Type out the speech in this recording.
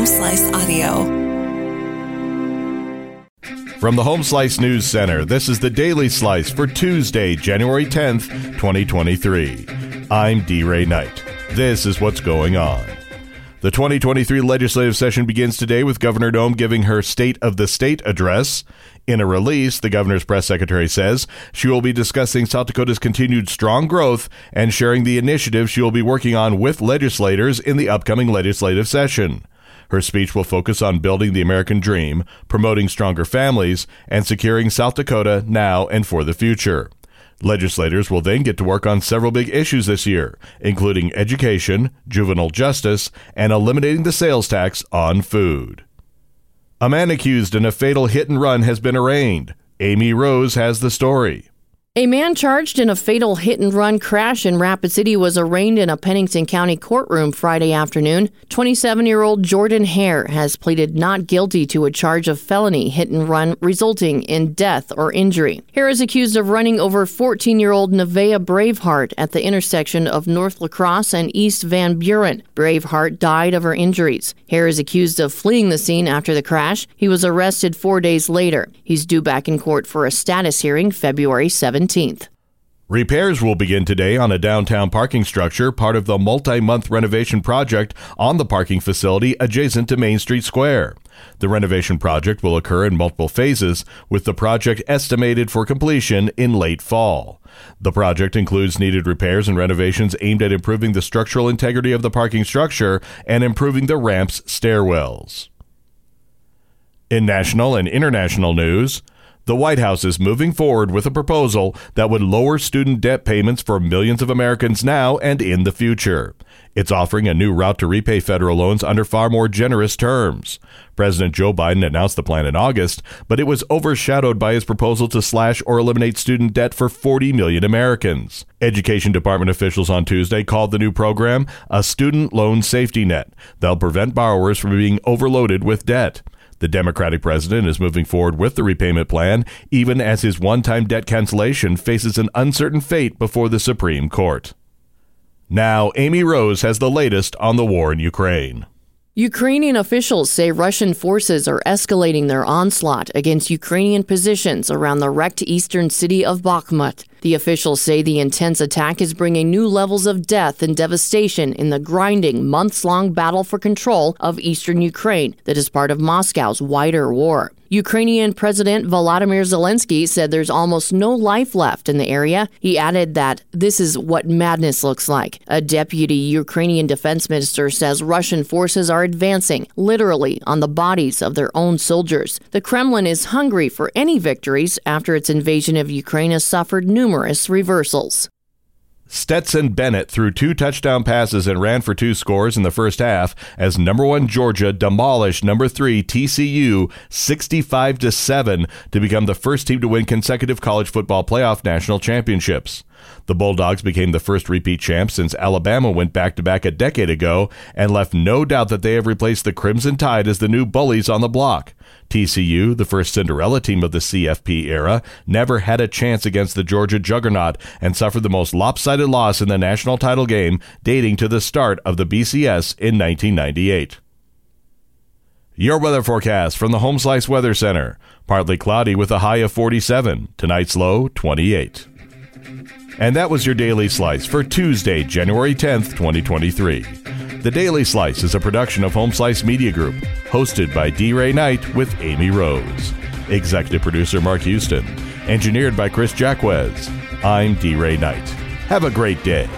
Home Slice Audio. From the Home Slice News Center, this is the Daily Slice for Tuesday, January 10th, 2023. I'm D. Ray Knight. This is what's going on. The 2023 legislative session begins today with Governor Noem giving her State of the State address. In a release, the governor's press secretary says she will be discussing South Dakota's continued strong growth and sharing the initiatives she will be working on with legislators in the upcoming legislative session. Her speech will focus on building the American dream, promoting stronger families, and securing South Dakota now and for the future. Legislators will then get to work on several big issues this year, including education, juvenile justice, and eliminating the sales tax on food. A man accused in a fatal hit and run has been arraigned. Amy Rose has the story. A man charged in a fatal hit and run crash in Rapid City was arraigned in a Pennington County courtroom Friday afternoon. 27 year old Jordan Hare has pleaded not guilty to a charge of felony hit and run resulting in death or injury. Hare is accused of running over 14 year old Nevaeh Braveheart at the intersection of North La Crosse and East Van Buren. Braveheart died of her injuries. Hare is accused of fleeing the scene after the crash. He was arrested four days later. He's due back in court for a status hearing February 7. 17th. Repairs will begin today on a downtown parking structure, part of the multi month renovation project on the parking facility adjacent to Main Street Square. The renovation project will occur in multiple phases, with the project estimated for completion in late fall. The project includes needed repairs and renovations aimed at improving the structural integrity of the parking structure and improving the ramp's stairwells. In national and international news, the White House is moving forward with a proposal that would lower student debt payments for millions of Americans now and in the future. It's offering a new route to repay federal loans under far more generous terms. President Joe Biden announced the plan in August, but it was overshadowed by his proposal to slash or eliminate student debt for 40 million Americans. Education Department officials on Tuesday called the new program a student loan safety net. They'll prevent borrowers from being overloaded with debt. The Democratic president is moving forward with the repayment plan, even as his one time debt cancellation faces an uncertain fate before the Supreme Court. Now, Amy Rose has the latest on the war in Ukraine. Ukrainian officials say Russian forces are escalating their onslaught against Ukrainian positions around the wrecked eastern city of Bakhmut. The officials say the intense attack is bringing new levels of death and devastation in the grinding, months long battle for control of eastern Ukraine that is part of Moscow's wider war. Ukrainian President Volodymyr Zelensky said there's almost no life left in the area. He added that this is what madness looks like. A deputy Ukrainian defense minister says Russian forces are advancing, literally, on the bodies of their own soldiers. The Kremlin is hungry for any victories after its invasion of Ukraine has suffered numerous reversals. Stetson Bennett threw two touchdown passes and ran for two scores in the first half as number 1 Georgia demolished number 3 TCU 65 to 7 to become the first team to win consecutive college football playoff national championships. The Bulldogs became the first repeat champs since Alabama went back to back a decade ago and left no doubt that they have replaced the Crimson Tide as the new bullies on the block. TCU, the first Cinderella team of the CFP era, never had a chance against the Georgia juggernaut and suffered the most lopsided loss in the national title game dating to the start of the BCS in 1998. Your weather forecast from the Home Slice Weather Center. Partly cloudy with a high of 47. Tonight's low 28. And that was your Daily Slice for Tuesday, January 10th, 2023. The Daily Slice is a production of Home Slice Media Group, hosted by D. Ray Knight with Amy Rose. Executive producer Mark Houston. Engineered by Chris Jacquez. I'm D. Ray Knight. Have a great day.